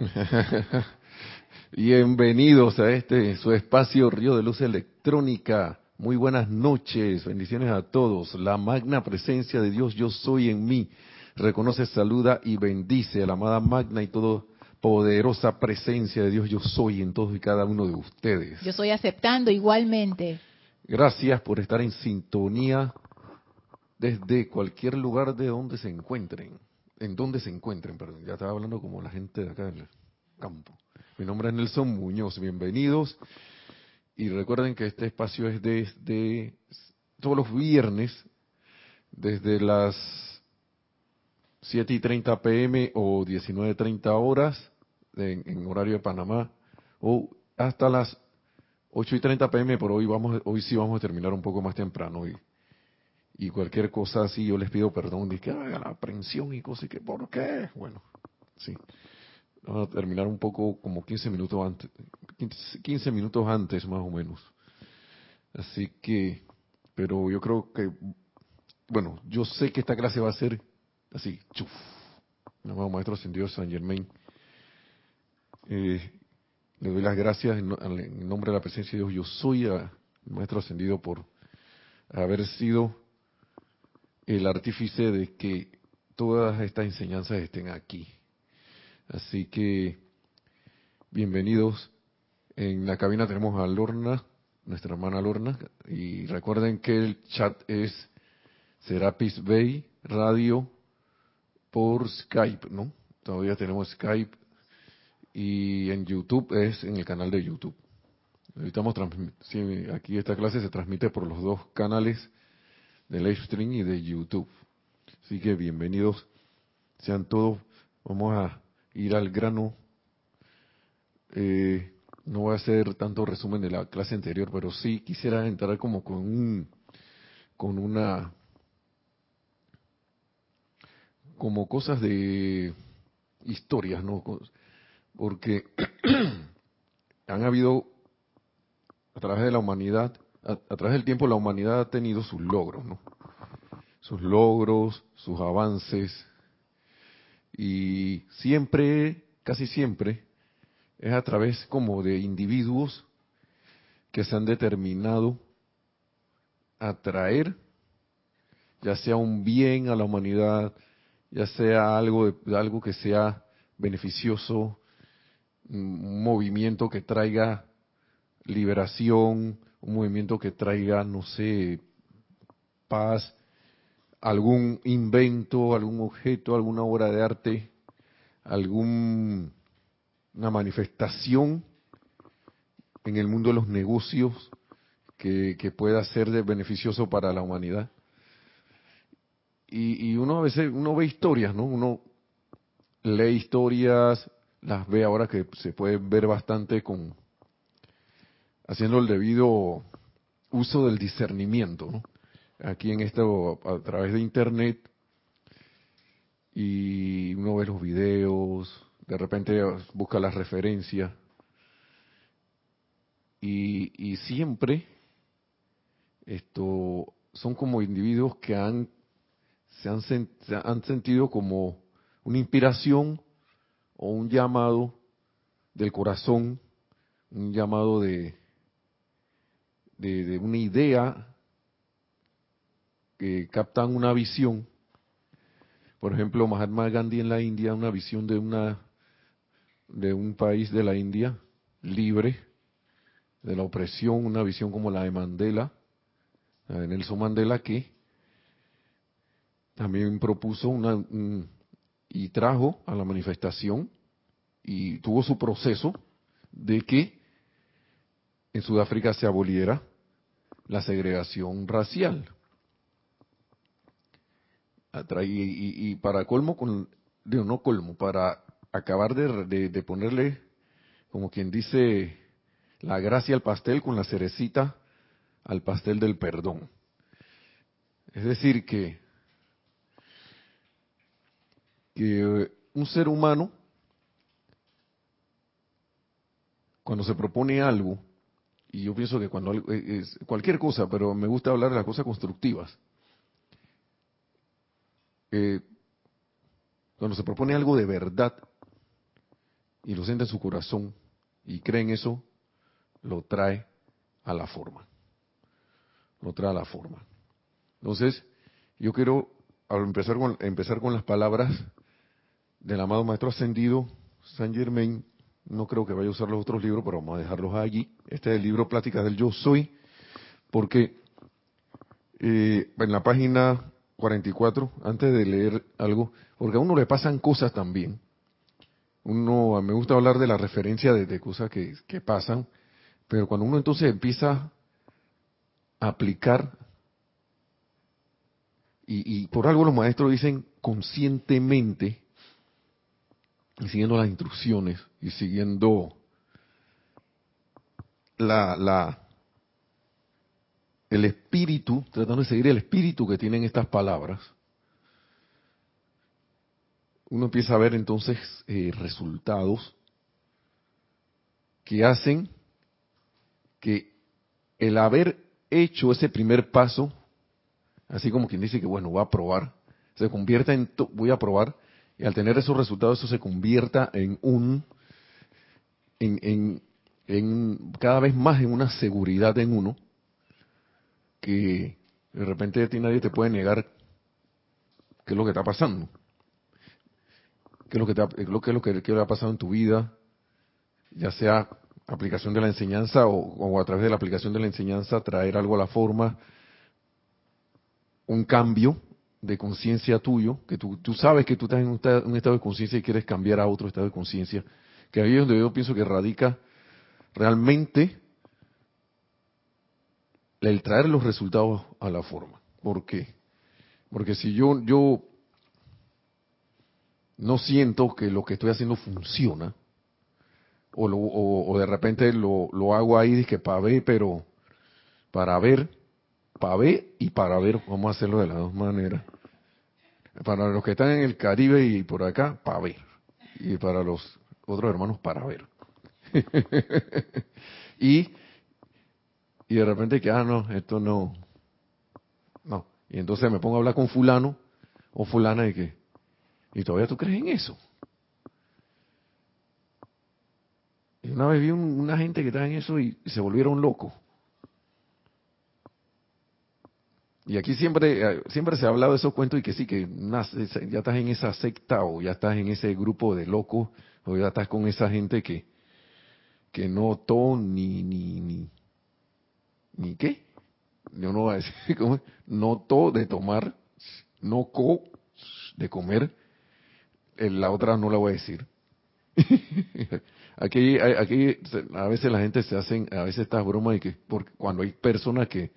Bienvenidos a este su espacio Río de Luz Electrónica. Muy buenas noches, bendiciones a todos. La magna presencia de Dios, yo soy en mí. Reconoce, saluda y bendice a la amada magna y todo poderosa presencia de Dios, yo soy en todos y cada uno de ustedes. Yo estoy aceptando igualmente. Gracias por estar en sintonía desde cualquier lugar de donde se encuentren. En donde se encuentren, perdón. Ya estaba hablando como la gente de acá del campo. Mi nombre es Nelson Muñoz. Bienvenidos. Y recuerden que este espacio es desde todos los viernes, desde las 7 y 30 pm o 19.30 horas en, horario de Panamá, o hasta las 8 y 30 pm, pero hoy, vamos, hoy sí vamos a terminar un poco más temprano. Y, y cualquier cosa así, yo les pido perdón, de que haga la aprensión y cosas, y que ¿por qué? Bueno, sí. Vamos a terminar un poco como 15 minutos antes, 15 minutos antes más o menos. Así que, pero yo creo que, bueno, yo sé que esta clase va a ser así, chuf. Amado Maestro Ascendido San Germain. Eh, le doy las gracias en, nombre de la presencia de Dios. Yo soy el Maestro Ascendido por haber sido el artífice de que todas estas enseñanzas estén aquí. Así que, bienvenidos. En la cabina tenemos a Lorna, nuestra hermana Lorna, y recuerden que el chat es Serapis Bay Radio por Skype, ¿no? Todavía tenemos Skype y en YouTube es en el canal de YouTube. Estamos aquí esta clase se transmite por los dos canales de live stream y de YouTube. Así que bienvenidos sean todos. Vamos a ir al grano. Eh, no voy a hacer tanto resumen de la clase anterior, pero sí quisiera entrar como con un, con una como cosas de historias, ¿no? Porque han habido, a través de la humanidad, a, través del tiempo la humanidad ha tenido sus logros. Sus logros, sus avances, y siempre, casi siempre, es a través como de individuos que se han determinado a traer, ya sea un bien a la humanidad, ya sea algo, algo que sea beneficioso, un movimiento que traiga liberación, un movimiento que traiga, no sé, paz, algún invento, algún objeto, alguna obra de arte, alguna manifestación en el mundo de los negocios que, que pueda ser de beneficioso para la humanidad y, uno a veces uno ve historias, ¿no? Uno lee historias, las ve ahora que se puede ver bastante con haciendo el debido uso del discernimiento. Aquí en esto a través de internet y uno ve los videos, de repente busca las referencias y, siempre esto son como individuos que han se han, sentido como una inspiración o un llamado del corazón, un llamado de, de, una idea que captan una visión. Por ejemplo, Mahatma Gandhi en la India, una visión de una de un país de la India libre de la opresión, una visión como la de Mandela, la de Nelson Mandela, que también propuso una, y trajo a la manifestación y tuvo su proceso de que en Sudáfrica se aboliera la segregación racial. Y, y, para colmo, con, digo, no colmo, para acabar de, de ponerle, como quien dice, la gracia al pastel con la cerecita al pastel del perdón. Es decir, que que un ser humano, cuando se propone algo, y yo pienso que cuando eh, es cualquier cosa, pero me gusta hablar de las cosas constructivas, eh, cuando se propone algo de verdad y lo siente en su corazón y cree en eso, lo trae a la forma. Lo trae a la forma. Entonces, yo quiero empezar con, empezar con las palabras del amado Maestro Ascendido, San Germain, no creo que vaya a usar los otros libros, pero vamos a dejarlos allí. Este es el libro Pláticas del Yo Soy, porque eh, en la página 44, antes de leer algo, porque a uno le pasan cosas también. Uno, me gusta hablar de la referencia de, cosas que, pasan, pero cuando uno entonces empieza a aplicar, y por algo los maestros dicen conscientemente, y siguiendo las instrucciones y siguiendo la, la, el espíritu, tratando de seguir el espíritu que tienen estas palabras, uno empieza a ver entonces eh, resultados que hacen que el haber hecho ese primer paso, así como quien dice que bueno, voy a probar, se convierta en, voy a probar, y al tener esos resultados eso se convierta en un, en, en, cada vez más en una seguridad en uno, que de repente a ti nadie te puede negar qué es lo que está pasando, qué es lo que, te, lo que, ha pasado en tu vida, ya sea aplicación de la enseñanza o, a través de la aplicación de la enseñanza traer algo a la forma, un cambio de conciencia tuyo, que tú, tú, sabes que tú estás en un, estado de conciencia y quieres cambiar a otro estado de conciencia, que ahí es donde yo pienso que radica realmente el traer los resultados a la forma. ¿Por qué? Porque si yo, yo no siento que lo que estoy haciendo funciona, o, o, de repente lo, lo hago ahí que para ver, pero para ver, para ver y para ver, vamos a hacerlo de las dos maneras. Para los que están en el Caribe y por acá, para ver. Y para los otros hermanos, para ver. y y de repente que, ah, no, esto no, no. Y entonces me pongo a hablar con fulano o fulana y que, ¿y todavía tú crees en eso? Y una vez vi una gente que estaba en eso y, se volvieron locos. Y aquí siempre, eh, siempre se ha hablado de esos cuentos y que sí, que ya estás en esa secta o ya estás en ese grupo de locos o ya estás con esa gente que, que no todo ni, ni, ni, ni qué. Yo no voy a decir cómo, no to de tomar, no co de comer. La otra no la voy a decir. aquí, aquí a veces la gente se hacen, a veces estas bromas y que porque cuando hay personas que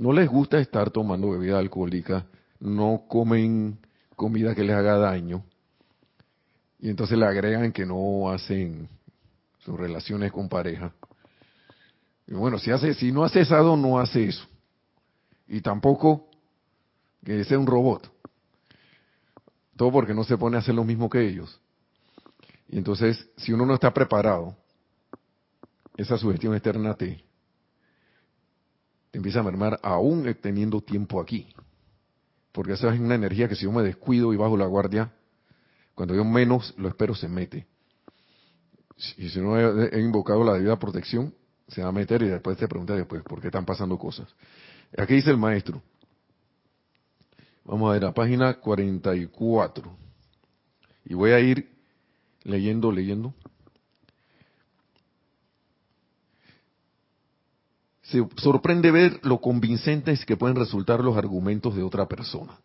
no les gusta estar tomando bebida alcohólica, no comen comida que les haga daño, y entonces le agregan que no hacen sus relaciones con pareja. Y bueno, si, hace, si no ha cesado, no hace eso. Y tampoco que sea un robot. Todo porque no se pone a hacer lo mismo que ellos. Y entonces, si uno no está preparado, esa sugestión externa te, te empieza a mermar aún teniendo tiempo aquí. Porque esa es una energía que si yo me descuido y bajo la guardia, cuando yo menos lo espero se mete. Y si no he, he invocado la debida protección, se va a meter y después te pregunta después por qué están pasando cosas. Aquí dice el maestro. Vamos a ver la página 44. Y voy a ir leyendo, leyendo. Se sorprende ver lo convincentes que pueden resultar los argumentos de otra persona.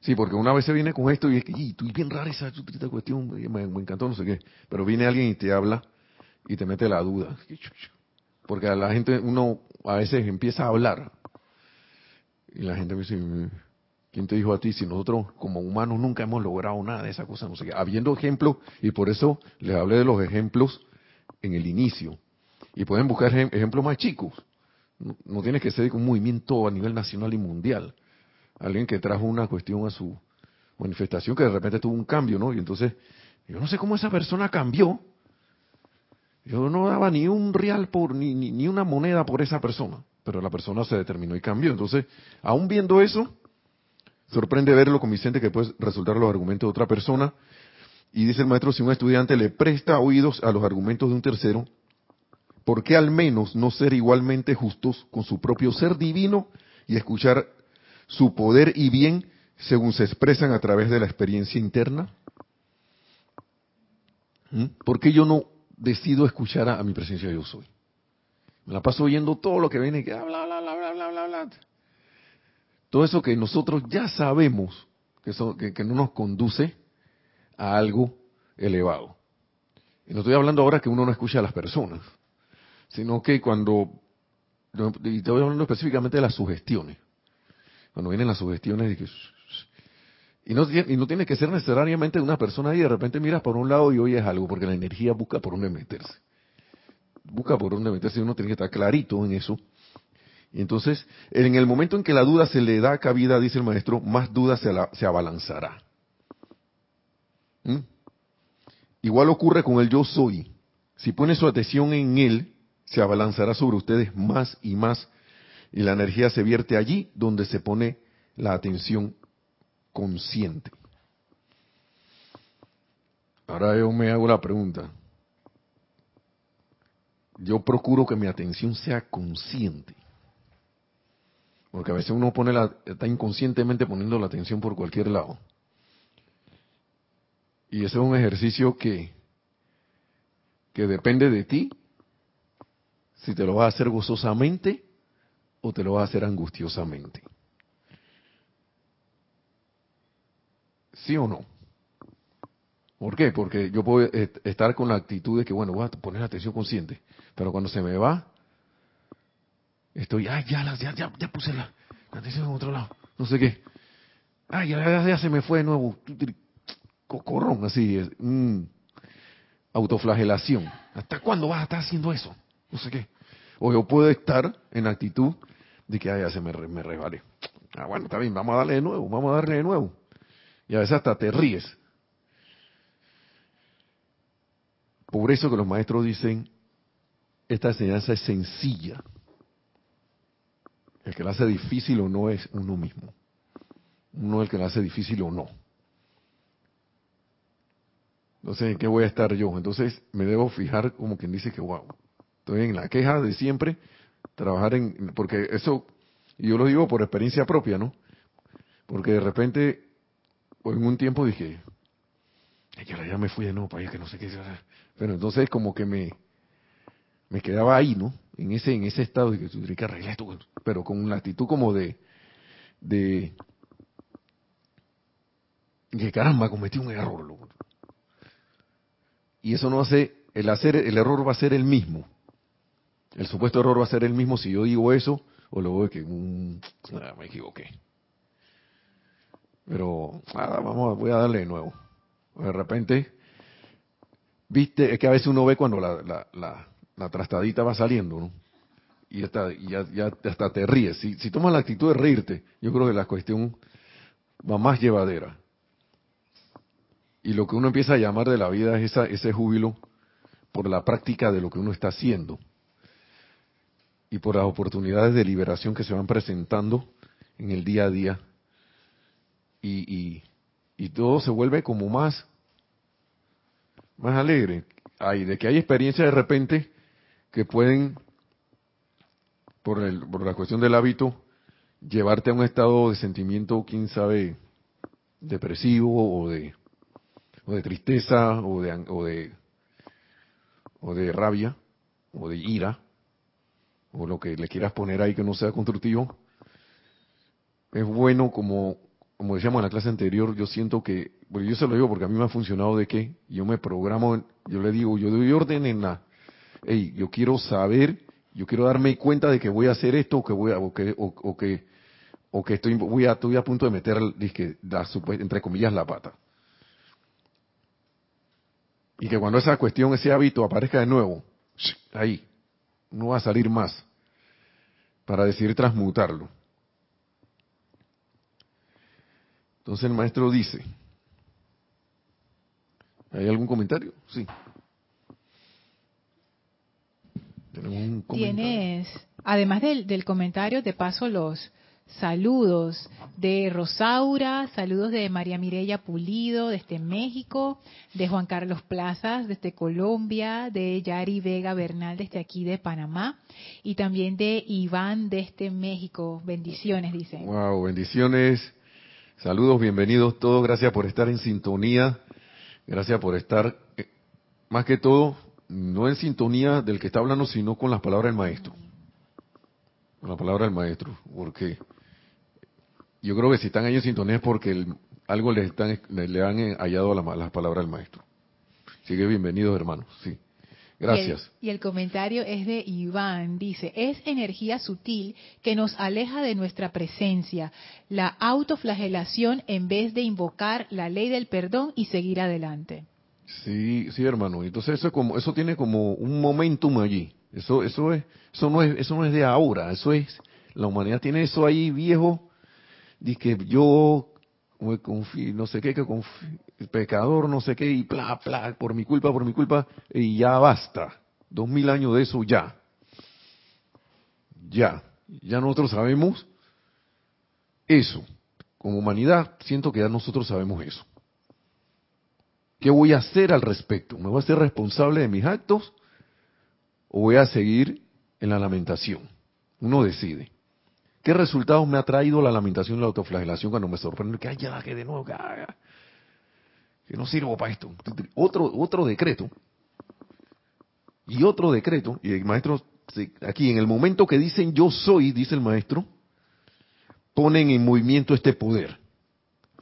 Sí, porque una vez se viene con esto y es que, y tú bien rara esa, cuestión, me, me encantó, no sé qué. Pero viene alguien y te habla y te mete la duda. Porque a la gente, uno a veces empieza a hablar y la gente me dice, ¿quién te dijo a ti si nosotros como humanos nunca hemos logrado nada de esa cosa? No sé qué. Habiendo ejemplos, y por eso les hablé de los ejemplos en el inicio. Y pueden buscar ejemplos más chicos. No, no tiene que ser un movimiento a nivel nacional y mundial. Alguien que trajo una cuestión a su manifestación que de repente tuvo un cambio, ¿no? Y entonces, yo no sé cómo esa persona cambió, yo no daba ni un real por, ni, ni, una moneda por esa persona, pero la persona se determinó y cambió. Entonces, aún viendo eso, sorprende ver lo convincente que puede resultar los argumentos de otra persona Y dice el maestro, si un estudiante le presta oídos a los argumentos de un tercero, ¿por qué al menos no ser igualmente justos con su propio ser divino y escuchar su poder y bien según se expresan a través de la experiencia interna? ¿Mm? ¿Por qué yo no decido escuchar a, mi presencia yo soy? Me la paso oyendo todo lo que viene y que bla, bla, bla, bla, bla, bla, bla. Todo eso que nosotros ya sabemos que, que, no nos conduce a algo elevado. Y no estoy hablando ahora que uno no escucha a las personas, sino que cuando, y estoy hablando específicamente de las sugestiones, cuando vienen las sugestiones y no, y no tiene que ser necesariamente una persona y de repente miras por un lado y oyes algo, porque la energía busca por dónde meterse. Busca por dónde meterse y uno tiene que estar clarito en eso. Y entonces, en el momento en que la duda se le da cabida, dice el maestro, más duda se, se abalanzará. ¿Mm? Igual ocurre con el yo soy. Si pone su atención en él, se abalanzará sobre ustedes más y más y la energía se vierte allí donde se pone la atención consciente. Ahora yo me hago la pregunta. Yo procuro que mi atención sea consciente. Porque a veces uno pone la, está inconscientemente poniendo la atención por cualquier lado. Y ese es un ejercicio que, que depende de ti, si te lo vas a hacer gozosamente o te lo vas a hacer angustiosamente. ¿Sí o no? ¿Por qué? Porque yo puedo estar con la actitud de que, bueno, voy a poner atención consciente, pero cuando se me va, estoy, ay, ya, ya, ya, ya puse la, atención en otro lado, no sé qué. Ay, ya, se me fue de nuevo, cocorrón, así, es, mm, autoflagelación. ¿Hasta cuándo vas a estar haciendo eso? No sé qué. O yo puedo estar en actitud de que, ay, ya se me, me resbalé. Ah, bueno, está bien, vamos a darle de nuevo, vamos a darle de nuevo. Y a veces hasta te ríes. Por eso que los maestros dicen, esta enseñanza es sencilla. El que la hace difícil o no es uno mismo. Uno es el que la hace difícil o no. Entonces, ¿en qué voy a estar yo? Entonces, me debo fijar como quien dice que, wow, estoy en la queja de siempre, trabajar en, porque eso, yo lo digo por experiencia propia, ¿no? Porque de repente, en un tiempo dije, ya me fui de nuevo para allá, que no sé qué. Pero entonces como que me, me quedaba ahí, ¿no? En ese, en ese estado de que tuve que arreglar esto, pero con una actitud como de, de, que caramba, cometí un error. Loco. Y eso no hace, el hacer, el error va a ser el mismo. El supuesto error va a ser el mismo si yo digo eso o luego de que mm, ah, me equivoqué. Pero nada, vamos, voy a darle de nuevo. De repente, viste, es que a veces uno ve cuando la, la, la, la trastadita va saliendo, ¿no? Y, hasta, ya, ya hasta te ríes. Si, si tomas la actitud de reírte, yo creo que la cuestión va más llevadera. Y lo que uno empieza a llamar de la vida es esa, ese júbilo por la práctica de lo que uno está haciendo y por las oportunidades de liberación que se van presentando en el día a día. Y, todo se vuelve como más, más alegre. Hay, de que hay experiencias de repente que pueden, por, el, por la cuestión del hábito, llevarte a un estado de sentimiento, quién sabe, depresivo o de, o de tristeza o de, o de, o de rabia o de ira o lo que le quieras poner ahí que no sea constructivo, es bueno como, como decíamos en la clase anterior, yo siento que, bueno, yo se lo digo porque a mí me ha funcionado de que yo me programo, yo le digo, yo doy orden en la, hey, yo quiero saber, yo quiero darme cuenta de que voy a hacer esto o que voy a, o que, o, que, o que estoy, voy a, estoy a punto de meter, dije, la, entre comillas, la pata. Y que cuando esa cuestión, ese hábito aparezca de nuevo, ahí, no va a salir más para decidir transmutarlo. Entonces el maestro dice, ¿hay algún comentario? Sí. Tienes, además del, del comentario, te paso los, saludos de Rosaura, saludos de María Mireya Pulido desde México, de Juan Carlos Plazas desde Colombia, de Yari Vega Bernal desde aquí de Panamá y también de Iván desde México. Bendiciones, dice. Wow, bendiciones. Saludos, bienvenidos todos. Gracias por estar en sintonía. Gracias por estar, eh, más que todo, no en sintonía del que está hablando, sino con las palabras del maestro. Con la palabra del maestro. Porque yo creo que si están ahí en sintonía es porque algo le, están, le, han hallado a las palabras del maestro. Sigue bienvenidos, hermanos. Sí. Gracias. Y el, comentario es de Iván. Dice, es energía sutil que nos aleja de nuestra presencia, la autoflagelación en vez de invocar la ley del perdón y seguir adelante. Sí, sí, hermano. Entonces eso es como, eso tiene como un momentum allí. Eso, eso es, eso no es, eso no es de ahora. Eso es, la humanidad tiene eso ahí viejo. Dice que yo no sé qué, que pecador, no sé qué, y bla, bla, por mi culpa, por mi culpa, y ya basta. Dos mil años de eso, ya. Ya. Ya nosotros sabemos eso. Como humanidad, siento que ya nosotros sabemos eso. ¿Qué voy a hacer al respecto? ¿Me voy a ser responsable de mis actos o voy a seguir en la lamentación? Uno decide. ¿Qué resultados me ha traído la lamentación y la autoflagelación cuando me sorprende que, ay, ya, que de nuevo, que, que no sirvo para esto? Otro, otro decreto. Y otro decreto, y el maestro, aquí en el momento que dicen yo soy, dice el maestro, ponen en movimiento este poder,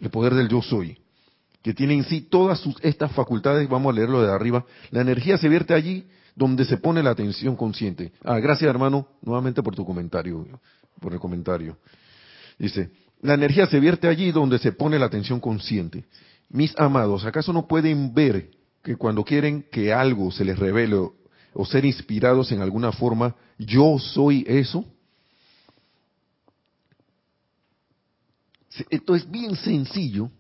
el poder del yo soy, que tiene en sí todas sus, estas facultades, vamos a leerlo de arriba, la energía se vierte allí donde se pone la atención consciente. Ah, gracias hermano, nuevamente por tu comentario por el comentario. Dice, la energía se vierte allí donde se pone la atención consciente. Mis amados, ¿acaso no pueden ver que cuando quieren que algo se les revele o, ser inspirados en alguna forma, yo soy eso? Esto es bien sencillo.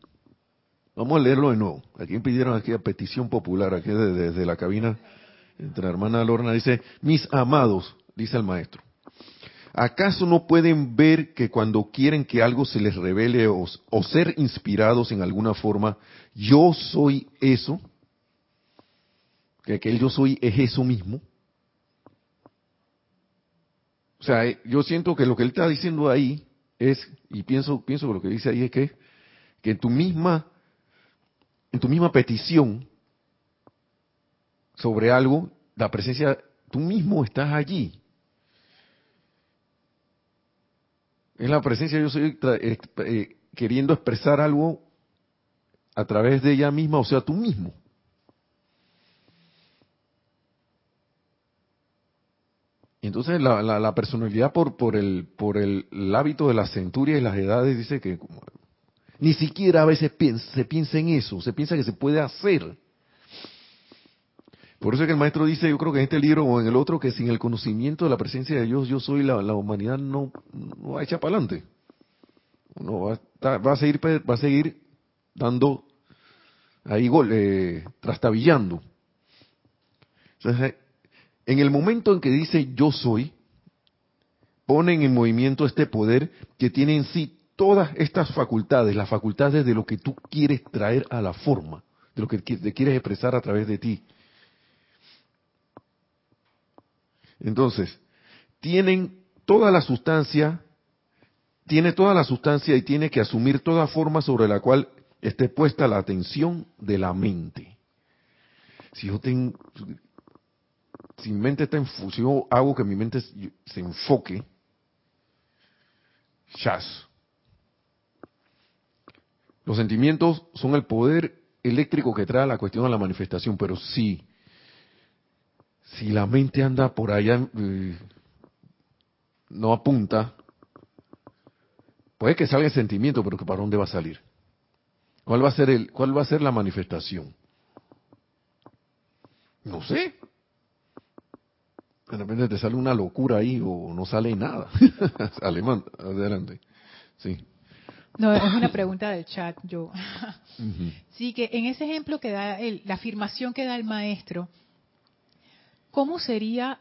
Vamos a leerlo de nuevo. Aquí pidieron aquí a petición popular, aquí desde, desde la cabina, la hermana Lorna, dice, mis amados, dice el maestro. ¿Acaso no pueden ver que cuando quieren que algo se les revele o, ser inspirados en alguna forma, yo soy eso? Que aquel yo soy es eso mismo. O sea, eh, yo siento que lo que él está diciendo ahí es, y pienso, pienso que lo que dice ahí es que, que en tu misma, en tu misma petición sobre algo, la presencia, tú mismo estás allí. Es la presencia, yo soy eh, queriendo expresar algo a través de ella misma, o sea, tú mismo. Entonces la, personalidad por, por, el, por el, hábito de las centurias y las edades dice que ni siquiera a veces se piensa en eso, se piensa que se puede hacer. Por eso es que el maestro dice, yo creo que en este libro o en el otro, que sin el conocimiento de la presencia de Dios, yo soy la, humanidad no, no va a echar para adelante. Uno va a, va a seguir va a seguir dando ahí gol, eh, trastabillando. Entonces, en el momento en que dice yo soy, ponen en movimiento este poder que tiene en sí todas estas facultades, las facultades de lo que tú quieres traer a la forma, de lo que te quieres expresar a través de ti. Entonces, tienen toda la sustancia, tiene toda la sustancia y tiene que asumir toda forma sobre la cual esté puesta la atención de la mente. Si yo tengo, si mi mente está hago que mi mente se enfoque, chas. Los sentimientos son el poder eléctrico que trae la cuestión a la manifestación, pero sí, si la mente anda por allá, eh, no apunta, puede que salga el sentimiento, pero para dónde va a salir. ¿Cuál va a ser el, cuál va a ser la manifestación? No sé. De repente te sale una locura ahí o no sale nada. Alemán, adelante. Sí. No, es una pregunta del chat, yo. Sí, que en ese ejemplo que da el, la afirmación que da el maestro, ¿Cómo sería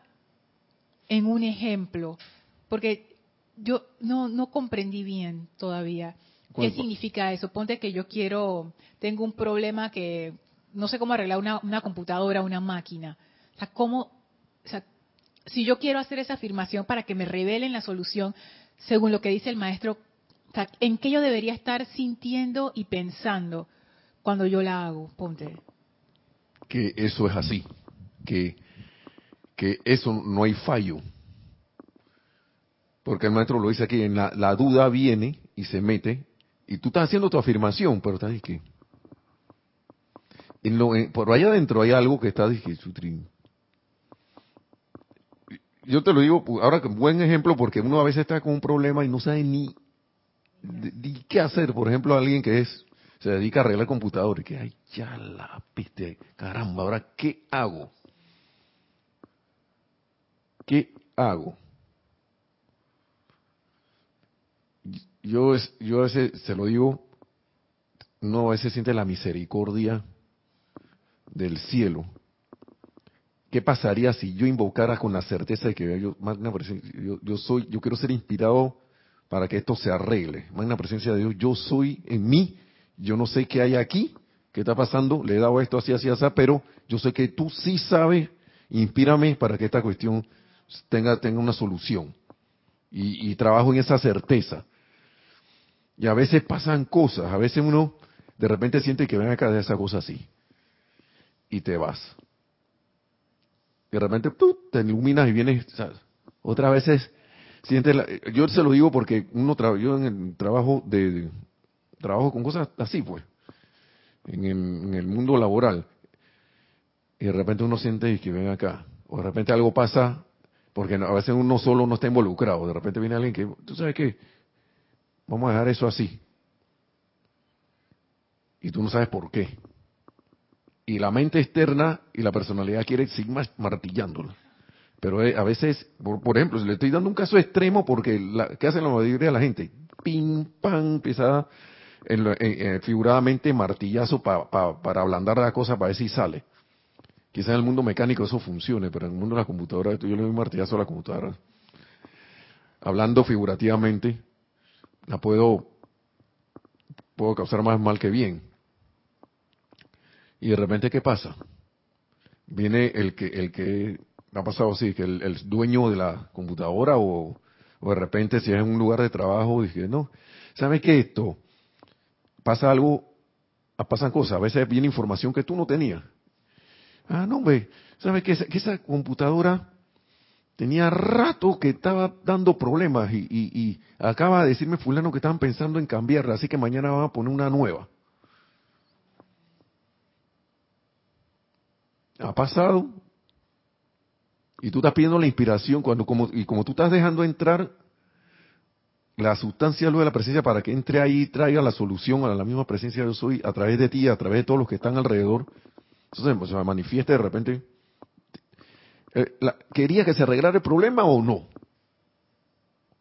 en un ejemplo? Porque yo no, no comprendí bien todavía. ¿Qué significa eso? Ponte que yo quiero, tengo un problema que no sé cómo arreglar una, una computadora, una máquina. O sea, ¿cómo, o sea, si yo quiero hacer esa afirmación para que me revelen la solución, según lo que dice el maestro, ¿en qué yo debería estar sintiendo y pensando cuando yo la hago? Ponte. Que eso es así, que, que eso no hay fallo. Porque el maestro lo dice aquí, en la, duda viene y se mete, y tú estás haciendo tu afirmación, pero estás que en lo, por allá adentro hay algo que está diciendo, yo te lo digo ahora buen ejemplo porque uno a veces está con un problema y no sabe ni, qué hacer. Por ejemplo, alguien que es se dedica a arreglar computadores, que ay, ya la piste, caramba, ahora qué hago? ¿Qué hago? Yo, yo a veces se lo digo, no a veces siente la misericordia del cielo ¿Qué pasaría si yo invocara con la certeza de que yo, magna presencia, yo, soy, yo quiero ser inspirado para que esto se arregle? Magna presencia de Dios, yo soy en mí, yo no sé qué hay aquí, qué está pasando, le he dado esto así, así, así, pero yo sé que tú sí sabes, inspírame para que esta cuestión tenga, tenga una solución. Y, y trabajo en esa certeza. Y a veces pasan cosas, a veces uno de repente siente que ven acá de esa cosa así. Y te vas y de repente te iluminas y vienes, otras veces sientes, yo se lo digo porque uno yo en el trabajo de, trabajo con cosas así pues, en el, mundo laboral, y de repente uno siente que ven acá, o de repente algo pasa, porque a veces uno solo no está involucrado, de repente viene alguien que, tú sabes qué, vamos a dejar eso así, y tú no sabes por qué y la mente externa y la personalidad quiere seguir martillándolo. Pero eh, a veces, por, ejemplo, le estoy dando un caso extremo porque la, ¿qué hace la mayoría de la gente? Pim, pam, empieza en, eh, figuradamente martillazo para ablandar la cosa para ver si sale. Quizás en el mundo mecánico eso funcione, pero en el mundo de la computadora, yo le doy un martillazo a la computadora. Hablando figurativamente, la puedo, puedo causar más mal que bien. Y de repente, ¿qué pasa? Viene el que, el que, ha pasado así, que el, dueño de la computadora o, de repente si es en un lugar de trabajo, dije, no, ¿sabes qué esto? Pasa algo, pasan cosas, a veces viene información que tú no tenías. Ah, no, hombre, ¿sabes qué? Que esa computadora tenía rato que estaba dando problemas y, acaba de decirme fulano que estaban pensando en cambiarla, así que mañana van a poner una nueva. ha pasado y tú estás pidiendo la inspiración cuando como y como tú estás dejando entrar la sustancia luego de la presencia para que entre ahí y traiga la solución a la misma presencia yo soy a través de ti, a través de todos los que están alrededor. Entonces pues, se manifiesta de repente. Eh, ¿Quería que se arreglara el problema o no?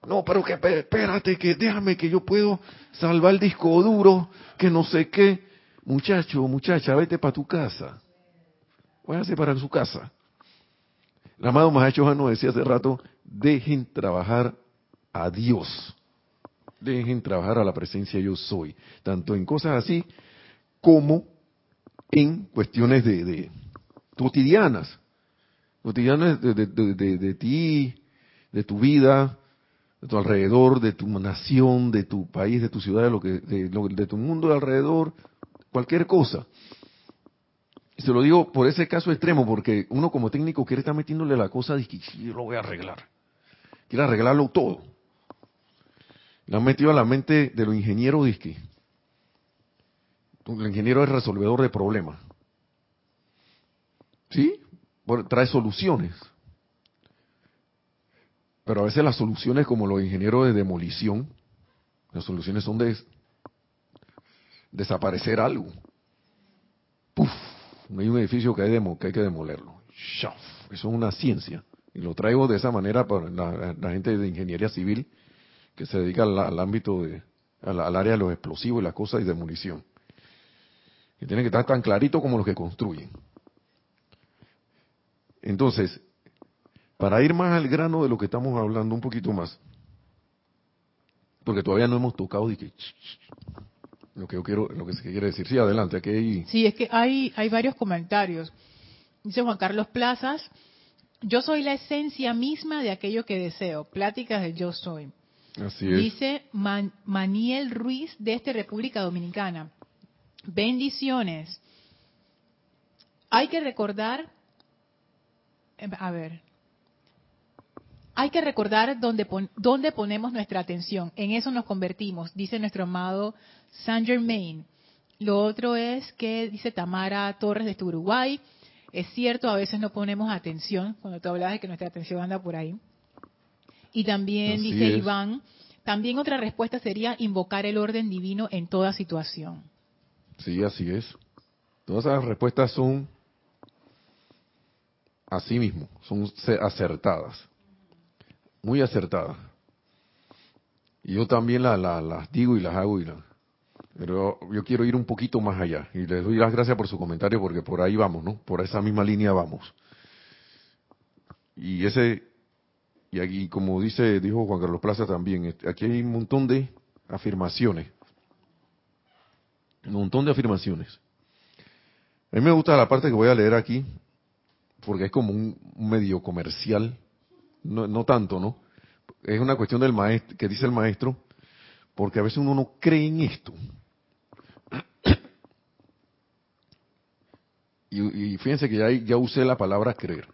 No, pero que espérate, que déjame que yo puedo salvar el disco duro, que no sé qué. Muchacho, muchacha, vete para tu casa váyanse para su casa. El amado Mahacho nos decía hace rato, dejen trabajar a Dios. Dejen trabajar a la presencia yo soy. Tanto en cosas así como en cuestiones de, cotidianas. Cotidianas de, ti, de tu vida, de tu alrededor, de tu nación, de tu país, de tu ciudad, de, lo que, de tu mundo de alrededor, cualquier cosa. Se lo digo por ese caso extremo, porque uno como técnico quiere estar metiéndole la cosa de que yo lo voy a arreglar. Quiere arreglarlo todo. Le han metido a la mente de los ingenieros disque. El ingeniero es resolvedor de problemas. ¿Sí? Trae soluciones. Pero a veces las soluciones, como los ingenieros de demolición, las soluciones son de desaparecer algo. Puf, hay un edificio que hay, que, hay que demolerlo. Eso es una ciencia. Y lo traigo de esa manera para la, gente de ingeniería civil que se dedica al, ámbito de, al, área de los explosivos y las cosas y de munición. Que tienen que estar tan clarito como los que construyen. Entonces, para ir más al grano de lo que estamos hablando un poquito más, porque todavía no hemos tocado y que lo que yo quiero, lo que se quiere decir. Sí, adelante, aquí hay... Sí, es que hay, hay varios comentarios. Dice Juan Carlos Plazas, yo soy la esencia misma de aquello que deseo. Pláticas del yo soy. Así es. Dice Maniel Ruiz de este República Dominicana. Bendiciones. Hay que recordar, eh, a ver, hay que recordar dónde, dónde ponemos nuestra atención. En eso nos convertimos, dice nuestro amado Saint Germain. Lo otro es que dice Tamara Torres de Uruguay. Es cierto, a veces no ponemos atención, cuando tú hablabas de que nuestra atención anda por ahí. Y también dice Iván, también otra respuesta sería invocar el orden divino en toda situación. Sí, así es. Todas esas respuestas son así mismo, son acertadas, muy acertadas. Y yo también las digo y las hago y las... Pero yo quiero ir un poquito más allá y les doy las gracias por su comentario porque por ahí vamos, ¿no? Por esa misma línea vamos. Y ese y aquí como dice dijo Juan Carlos Plaza también, este, aquí hay un montón de afirmaciones. Un montón de afirmaciones. A mí me gusta la parte que voy a leer aquí porque es como un, medio comercial, no, no tanto, ¿no? Es una cuestión del maestro, que dice el maestro, porque a veces uno no cree en esto. Y, fíjense que ya, ya usé la palabra creer.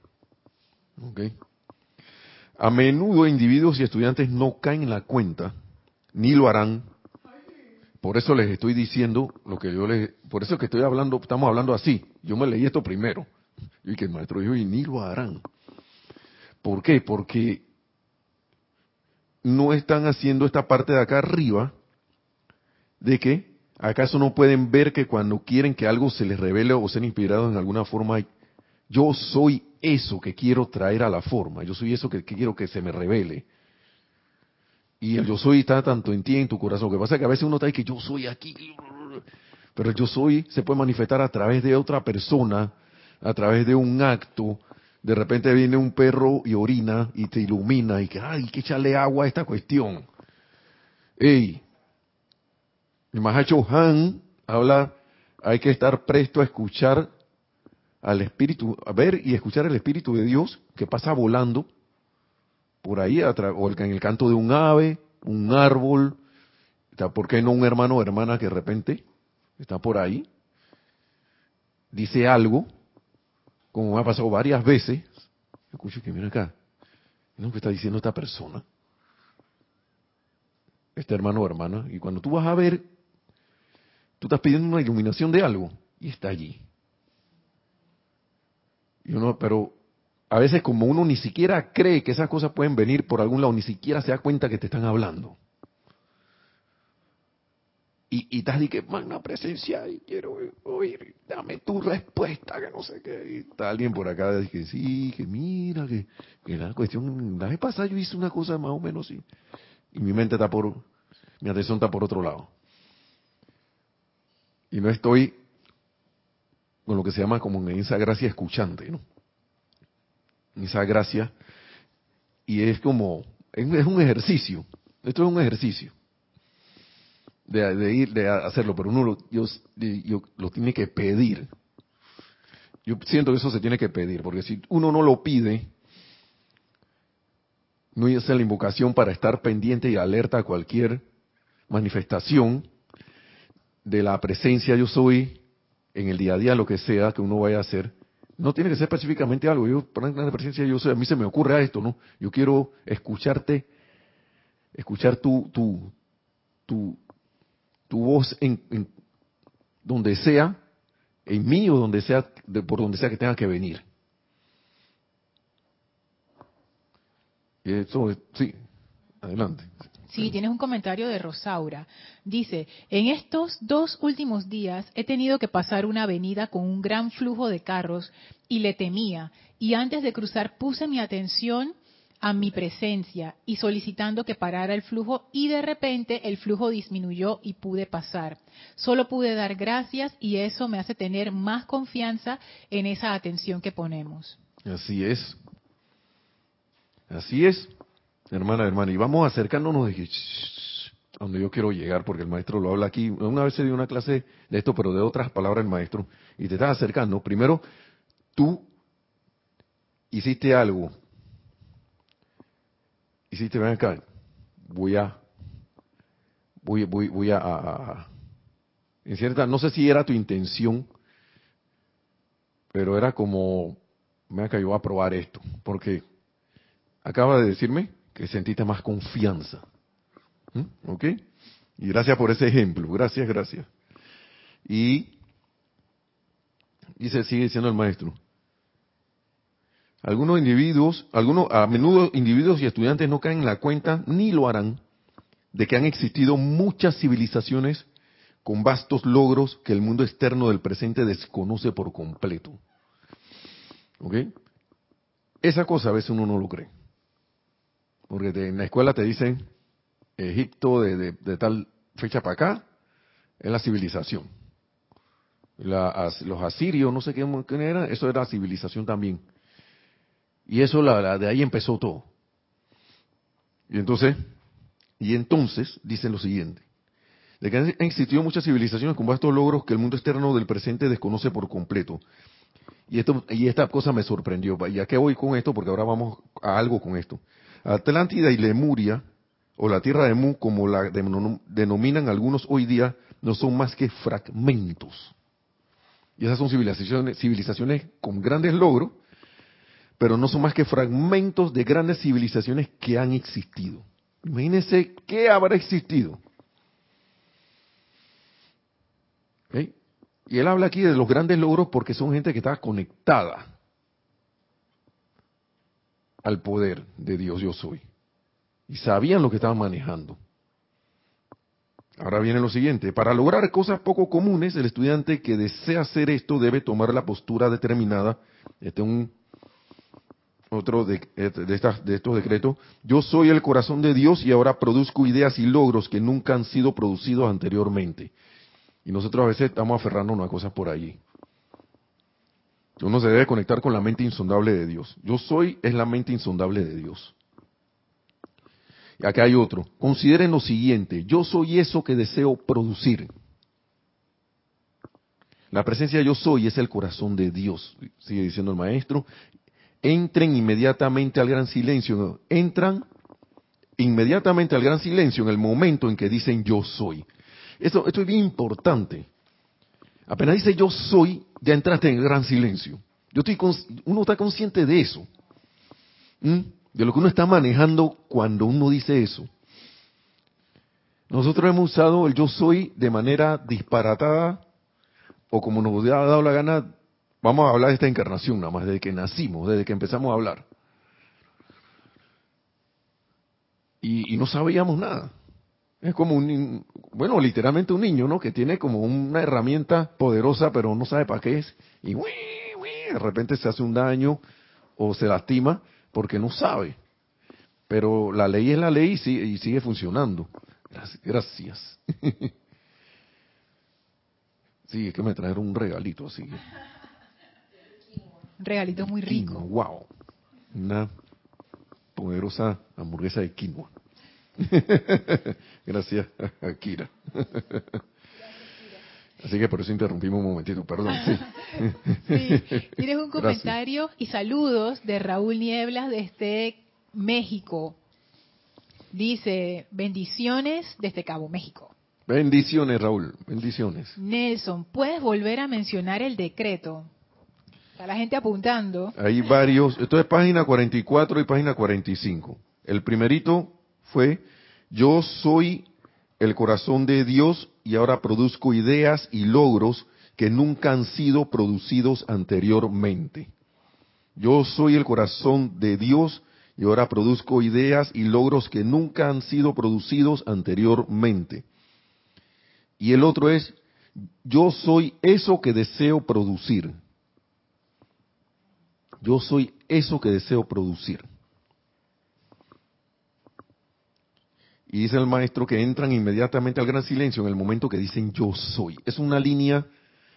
A menudo individuos y estudiantes no caen en la cuenta, ni lo harán. Por eso les estoy diciendo lo que yo les, por eso que estoy hablando, estamos hablando así. Yo me leí esto primero. Y que el maestro dijo, y ni lo harán. ¿Por qué? Porque no están haciendo esta parte de acá arriba de que ¿Acaso no pueden ver que cuando quieren que algo se les revele o sean inspirados en alguna forma, yo soy eso que quiero traer a la forma, yo soy eso que, quiero que se me revele? Y el yo soy está tanto en ti, en tu corazón. Lo que pasa es que a veces uno está ahí que yo soy aquí, pero el yo soy se puede manifestar a través de otra persona, a través de un acto. De repente viene un perro y orina y te ilumina y que, ay, que echarle agua a esta cuestión. Ey, el Mahacho Han habla, hay que estar presto a escuchar al Espíritu, a ver y escuchar el Espíritu de Dios que pasa volando por ahí, o en el canto de un ave, un árbol, ¿por qué no un hermano o hermana que de repente está por ahí? Dice algo, como me ha pasado varias veces, escucho que mira acá, ¿qué que está diciendo esta persona? Este hermano o hermana, y cuando tú vas a ver Tú estás pidiendo una iluminación de algo y está allí. Y uno, pero a veces como uno ni siquiera cree que esas cosas pueden venir por algún lado, ni siquiera se da cuenta que te están hablando. Y, y estás de que, magna presencia, y quiero oír, dame tu respuesta, que no sé qué. Y está alguien por acá, que sí, que mira, que, que la cuestión, la vez pasada yo hice una cosa más o menos así. Y mi mente está por, mi atención está por otro lado y no estoy con lo que se llama como en esa gracia escuchante, ¿no? Esa gracia. Y es como, es un ejercicio. Esto es un ejercicio de, ir, de hacerlo, pero uno lo, yo, lo tiene que pedir. Yo siento que eso se tiene que pedir, porque si uno no lo pide, no es la invocación para estar pendiente y alerta a cualquier manifestación, de la presencia yo soy en el día a día, lo que sea que uno vaya a hacer, no tiene que ser específicamente algo. Yo, para la presencia yo soy, a mí se me ocurre esto, ¿no? Yo quiero escucharte, escuchar tu, tu, tu, tu voz en, donde sea, en mí o donde sea, por donde sea que tenga que venir. Y eso, sí, adelante. Sí, tienes un comentario de Rosaura. Dice, en estos dos últimos días he tenido que pasar una avenida con un gran flujo de carros y le temía. Y antes de cruzar puse mi atención a mi presencia y solicitando que parara el flujo y de repente el flujo disminuyó y pude pasar. Solo pude dar gracias y eso me hace tener más confianza en esa atención que ponemos. Así es. Así es hermana, hermana, y vamos acercándonos de a donde yo quiero llegar, porque el maestro lo habla aquí. Una vez se dio una clase de esto, pero de otras palabras el maestro, y te estás acercando. Primero, tú hiciste algo. Hiciste, ven acá, voy a, voy, voy, voy a, en cierta, no sé si era tu intención, pero era como, ven acá, yo voy a probar esto, porque acaba de decirme que sentiste más confianza. ¿Mm? ¿Ok? Y gracias por ese ejemplo. Gracias, gracias. Y dice, sigue diciendo el maestro. Algunos individuos, algunos, a menudo individuos y estudiantes no caen en la cuenta, ni lo harán, de que han existido muchas civilizaciones con vastos logros que el mundo externo del presente desconoce por completo. ¿Ok? Esa cosa a veces uno no lo cree. Porque en la escuela te dicen, Egipto de, tal fecha para acá, es la civilización. los asirios, no sé qué, era, eso era civilización también. Y eso, la, de ahí empezó todo. Y entonces, y entonces, dicen lo siguiente, de que han existido muchas civilizaciones con vastos logros que el mundo externo del presente desconoce por completo. Y, esto, y esta cosa me sorprendió. ¿Y a qué voy con esto? Porque ahora vamos a algo con esto. Atlántida y Lemuria, o la tierra de Mu, como la denominan algunos hoy día, no son más que fragmentos. Y esas son civilizaciones, civilizaciones con grandes logros, pero no son más que fragmentos de grandes civilizaciones que han existido. Imagínense qué habrá existido. Y él habla aquí de los grandes logros porque son gente que está conectada al poder de Dios yo soy. Y sabían lo que estaban manejando. Ahora viene lo siguiente, para lograr cosas poco comunes, el estudiante que desea hacer esto debe tomar la postura determinada, este es un otro de, de, estas, de estos decretos, yo soy el corazón de Dios y ahora produzco ideas y logros que nunca han sido producidos anteriormente. Y nosotros a veces estamos aferrándonos a cosas por allí. Uno se debe conectar con la mente insondable de Dios. Yo soy es la mente insondable de Dios. Y acá hay otro. Consideren lo siguiente. Yo soy eso que deseo producir. La presencia yo soy es el corazón de Dios, sigue diciendo el maestro. Entren inmediatamente al gran silencio. Entran inmediatamente al gran silencio en el momento en que dicen yo soy. Esto, esto es bien importante. Apenas dice yo soy, ya entraste en gran silencio. Yo estoy, uno está consciente de eso. De lo que uno está manejando cuando uno dice eso. Nosotros hemos usado el yo soy de manera disparatada o como nos ha dado la gana. Vamos a hablar de esta encarnación nada más, desde que nacimos, desde que empezamos a hablar. y no sabíamos nada. Es como un, bueno, literalmente un niño, ¿no? Que tiene como una herramienta poderosa, pero no sabe para qué es. Y de repente se hace un daño o se lastima porque no sabe. Pero la ley es la ley y sigue, y sigue funcionando. Gracias. sí, es que me trajeron un regalito así. Un regalito muy rico. wow. Una poderosa hamburguesa de quinoa. Gracias, Akira. Así que por eso interrumpimos un momentito, perdón. Sí. Tienes un comentario y saludos de Raúl Nieblas desde México. Dice, bendiciones desde Cabo México. Bendiciones, Raúl, bendiciones. Nelson, ¿puedes volver a mencionar el decreto? Está la gente apuntando. Hay varios, esto es página 44 y página 45. El primerito fue, yo soy el corazón de Dios y ahora produzco ideas y logros que nunca han sido producidos anteriormente. Yo soy el corazón de Dios y ahora produzco ideas y logros que nunca han sido producidos anteriormente. Y el otro es, yo soy eso que deseo producir. Yo soy eso que deseo producir. Y dice el maestro que entran inmediatamente al gran silencio en el momento que dicen yo soy. Es una línea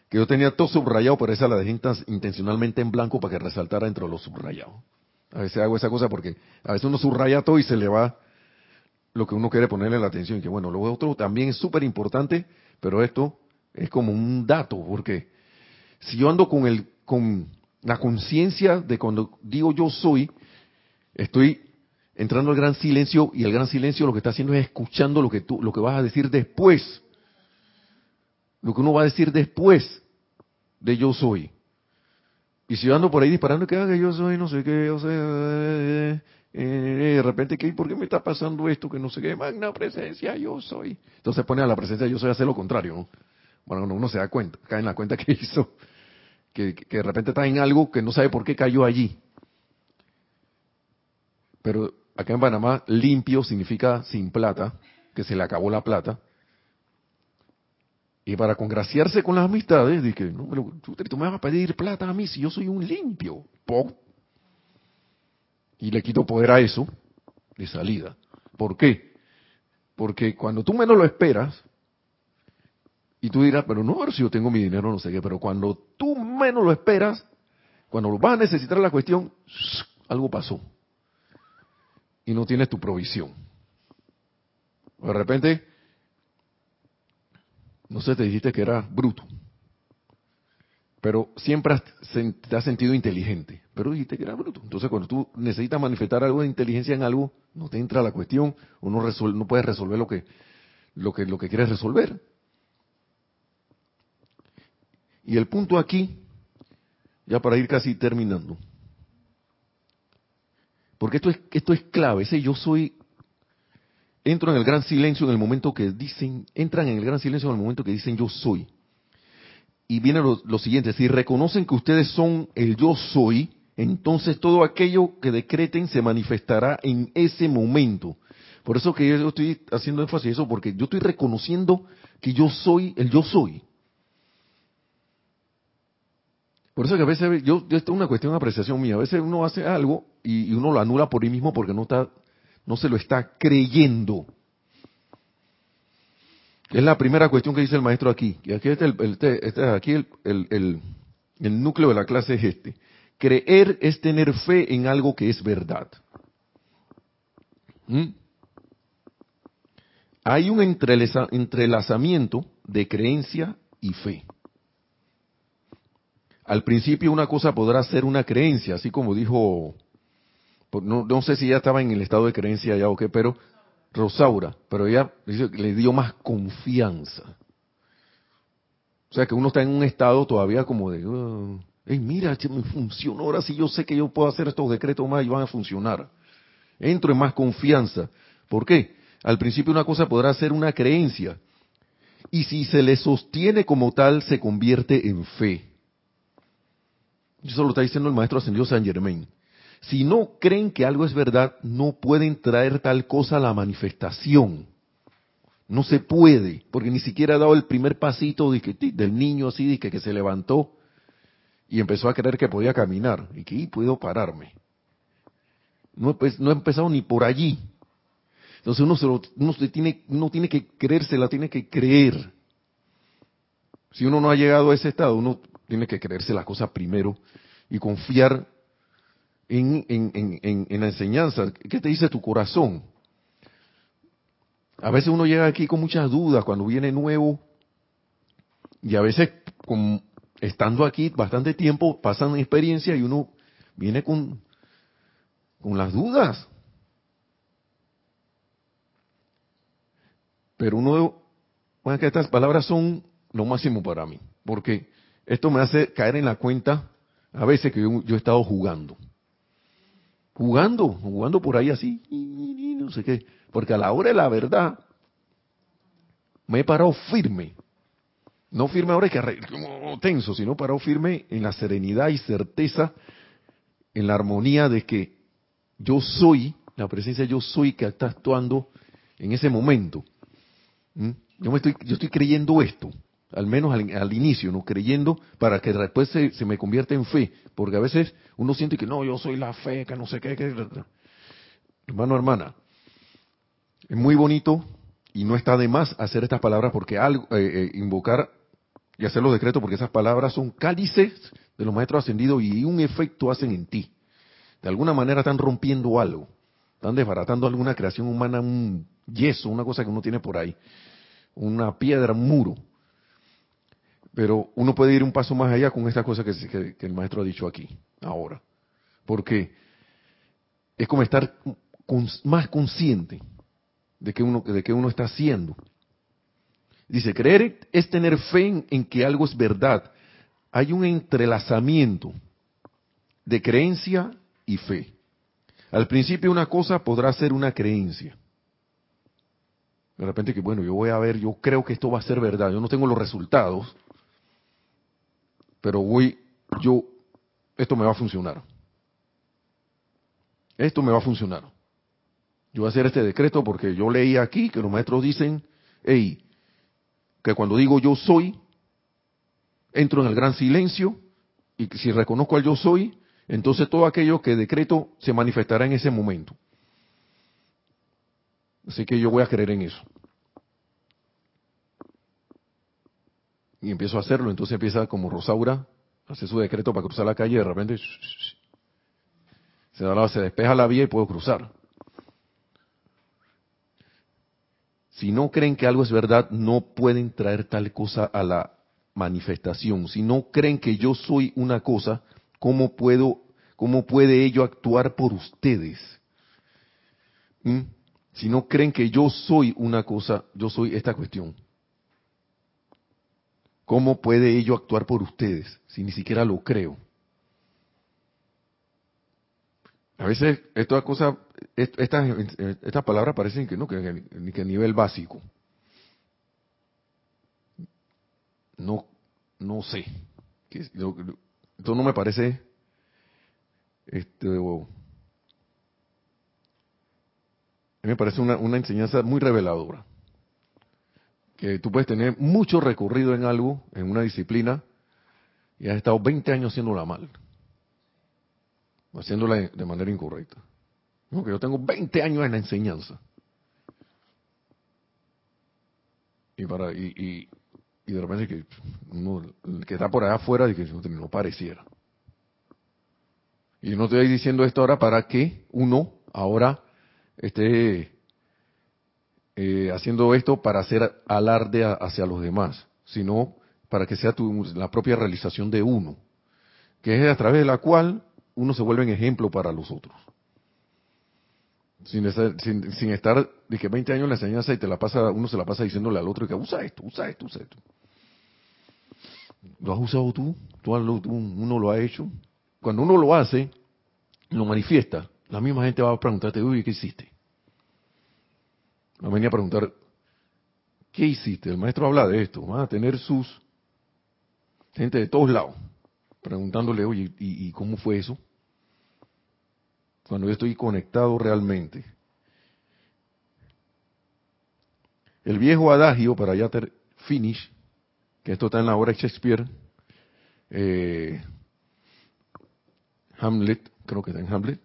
que yo tenía todo subrayado, pero esa la dejé intencionalmente en blanco para que resaltara entre los subrayados. A veces hago esa cosa porque a veces uno subraya todo y se le va lo que uno quiere ponerle la atención. Y que bueno, lo otro también es súper importante, pero esto es como un dato, porque si yo ando con, el, con la conciencia de cuando digo yo soy, estoy entrando al gran silencio y el gran silencio lo que está haciendo es escuchando lo que tú, lo que vas a decir después. Lo que uno va a decir después de yo soy. Y si yo ando por ahí disparando que haga yo soy, no sé qué, o sea, eh, eh, de repente, ¿qué, ¿por qué me está pasando esto? Que no sé qué, magna presencia, yo soy. Entonces pone a la presencia yo soy a hacer lo contrario, ¿no? Bueno, uno se da cuenta, cae en la cuenta que hizo, que, que de repente está en algo que no sabe por qué cayó allí. Pero acá en Panamá, limpio significa sin plata, que se le acabó la plata. Y para congraciarse con las amistades, dije, no, pero tú, me vas a pedir plata a mí si yo soy un limpio. Y le quito poder a eso de salida. ¿Por qué? Porque cuando tú menos lo esperas, y tú dirás, pero no, si yo tengo mi dinero, no sé qué, pero cuando tú menos lo esperas, cuando vas a necesitar la cuestión, algo pasó y no tienes tu provisión. De repente, no sé, te dijiste que eras bruto, pero siempre te has sentido inteligente, pero dijiste que eras bruto. Entonces, cuando tú necesitas manifestar algo de inteligencia en algo, no te entra la cuestión o no, no puedes resolver lo que, lo, que, lo que quieres resolver. Y el punto aquí, ya para ir casi terminando, porque esto es, esto es clave, ese yo soy, entro en el gran silencio en el momento que dicen, entran en el gran silencio en el momento que dicen yo soy. Y viene lo, siguiente, si reconocen que ustedes son el yo soy, entonces todo aquello que decreten se manifestará en ese momento. Por eso que yo estoy haciendo énfasis en eso, porque yo estoy reconociendo que yo soy el yo soy. Por eso que a veces, yo, esto es una cuestión de apreciación mía, a veces uno hace algo y, uno lo anula por sí mismo porque no está, no se lo está creyendo. Es la primera cuestión que dice el maestro aquí. Y aquí, este, este, aquí el, núcleo de la clase es este. Creer es tener fe en algo que es verdad. ¿Mm? Hay un entrelazamiento de creencia y fe. Al principio una cosa podrá ser una creencia, así como dijo, pues, no, sé si ya estaba en el estado de creencia ya o qué, pero Rosaura, pero ella le dio más confianza. O sea que uno está en un estado todavía como de, oh, mira, me funcionó, ahora sí yo sé que yo puedo hacer estos decretos más y van a funcionar. Entro en más confianza. ¿Por qué? Al principio una cosa podrá ser una creencia. Y si se le sostiene como tal, se convierte en fe. Eso lo está diciendo el maestro ascendido San Germain. Si no creen que algo es verdad, no pueden traer tal cosa a la manifestación. No se puede, porque ni siquiera ha dado el primer pasito del niño así, que, que se levantó y empezó a creer que podía caminar y que puedo pararme. No, pues, no ha empezado ni por allí. Entonces uno, se tiene, uno tiene que creérsela, tiene que creer. Si uno no ha llegado a ese estado, uno tiene que creerse las cosas primero y confiar en, en, la enseñanza. ¿Qué te dice tu corazón? A veces uno llega aquí con muchas dudas cuando viene nuevo y a veces con, estando aquí bastante tiempo pasan experiencia y uno viene con, con las dudas. Pero uno, bueno, que estas palabras son lo máximo para mí, porque esto me hace caer en la cuenta a veces que yo, he estado jugando. Jugando, jugando por ahí así, no sé qué. Porque a la hora de la verdad, me he parado firme. No firme ahora que como tenso, sino parado firme en la serenidad y certeza, en la armonía de que yo soy, la presencia yo soy que está actuando en ese momento. ¿Mm? Yo, me estoy, yo estoy creyendo esto al menos al, inicio, ¿no? Creyendo para que después se, se, me convierta en fe, porque a veces uno siente que no, yo soy la fe, que no sé qué, hermano, hermana, es muy bonito y no está de más hacer estas palabras porque algo, eh, eh, invocar y hacer los decretos porque esas palabras son cálices de los maestros ascendidos y un efecto hacen en ti. De alguna manera están rompiendo algo. Están desbaratando alguna creación humana, un yeso, una cosa que uno tiene por ahí. Una piedra, un muro. Pero uno puede ir un paso más allá con esta cosa que, el maestro ha dicho aquí, ahora. Porque es como estar más consciente de que uno, de que uno está haciendo. Dice, creer es tener fe en que algo es verdad. Hay un entrelazamiento de creencia y fe. Al principio una cosa podrá ser una creencia. De repente que, bueno, yo voy a ver, yo creo que esto va a ser verdad. Yo no tengo los resultados, pero voy, yo, esto me va a funcionar. Esto me va a funcionar. Yo voy a hacer este decreto porque yo leí aquí que los maestros dicen, hey, que cuando digo yo soy, entro en el gran silencio y si reconozco al yo soy, entonces todo aquello que decreto se manifestará en ese momento. Así que yo voy a creer en eso. Y empiezo a hacerlo, entonces empieza como Rosaura, hace su decreto para cruzar la calle y de repente se, da se despeja la vía y puedo cruzar. Si no creen que algo es verdad, no pueden traer tal cosa a la manifestación. Si no creen que yo soy una cosa, ¿cómo puedo, cómo puede ello actuar por ustedes? ¿Mm? Si no creen que yo soy una cosa, yo soy esta cuestión. ¿Cómo puede ello actuar por ustedes si ni siquiera lo creo? A veces estas cosas, estas, palabras parecen que no, que, que a nivel básico. No, no sé. Esto no me parece este, me parece una, una enseñanza muy reveladora. Que tú puedes tener mucho recorrido en algo, en una disciplina, y has estado 20 años haciéndola mal. Haciéndola de manera incorrecta. No, que yo tengo 20 años en la enseñanza. Y, para, y, y, de repente que uno, el que está por allá afuera, y que no pareciera. Y no estoy diciendo esto ahora para que uno ahora esté eh, haciendo esto para hacer alarde hacia los demás, sino para que sea tu, la propia realización de uno, que es a través de la cual uno se vuelve en ejemplo para los otros. Sin, sin, estar de que 20 años en la enseñanza y te la pasa, uno se la pasa diciéndole al otro que usa esto, usa esto, usa esto. ¿Lo has usado tú? ¿Tú, uno lo ha hecho? Cuando uno lo hace, lo manifiesta, la misma gente va a preguntarte, uy, ¿qué hiciste? Va a venir a preguntar, ¿qué hiciste? El maestro habla de esto, van a tener sus gente de todos lados preguntándole, oye, ¿y, cómo fue eso? Cuando yo estoy conectado realmente. El viejo adagio, para ya ter finish, que esto está en la obra de Shakespeare, eh, Hamlet, creo que está en Hamlet,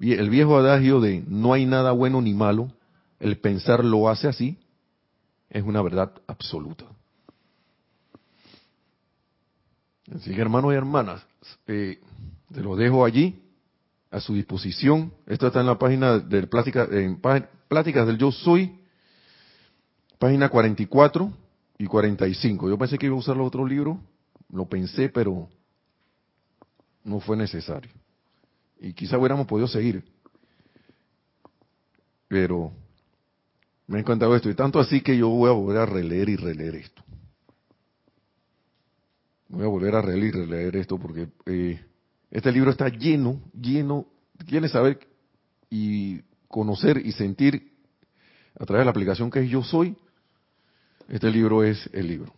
el viejo adagio de no hay nada bueno ni malo, el pensar lo hace así, es una verdad absoluta. Así que hermanos y hermanas, eh, te lo dejo allí a su disposición. Esto está en la página de Plática, en Pláticas del Yo Soy, página 44 y 45. Yo pensé que iba a usar los otros libros, lo pensé, pero no fue necesario. Y quizá hubiéramos podido seguir. Pero me ha encantado esto. Y tanto así que yo voy a volver a releer y releer esto. Voy a volver a releer y releer esto porque eh, este libro está lleno, lleno. ¿Quieres saber y conocer y sentir a través de la aplicación que es Yo Soy? Este libro es el libro.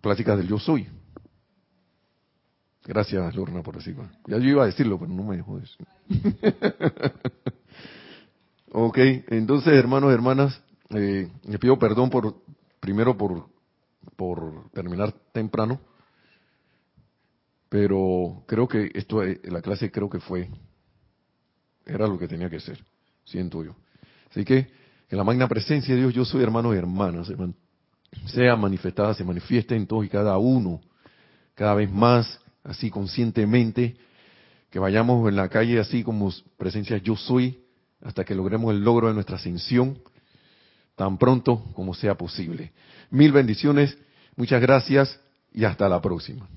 Pláticas del Yo Soy. Gracias, Lorna, por decirlo. Ya yo iba a decirlo, pero no me dejó decir. ok, entonces, hermanos hermanas, eh, les pido perdón por, primero por, por terminar temprano, pero creo que esto, eh, la clase creo que fue, era lo que tenía que ser, siento yo. Así que, en la magna presencia de Dios, yo soy hermanos y hermanas, sea manifestada, se manifieste en todos y cada uno, cada vez más así conscientemente, que vayamos en la calle así como presencia yo soy, hasta que logremos el logro de nuestra ascensión, tan pronto como sea posible. Mil bendiciones, muchas gracias y hasta la próxima.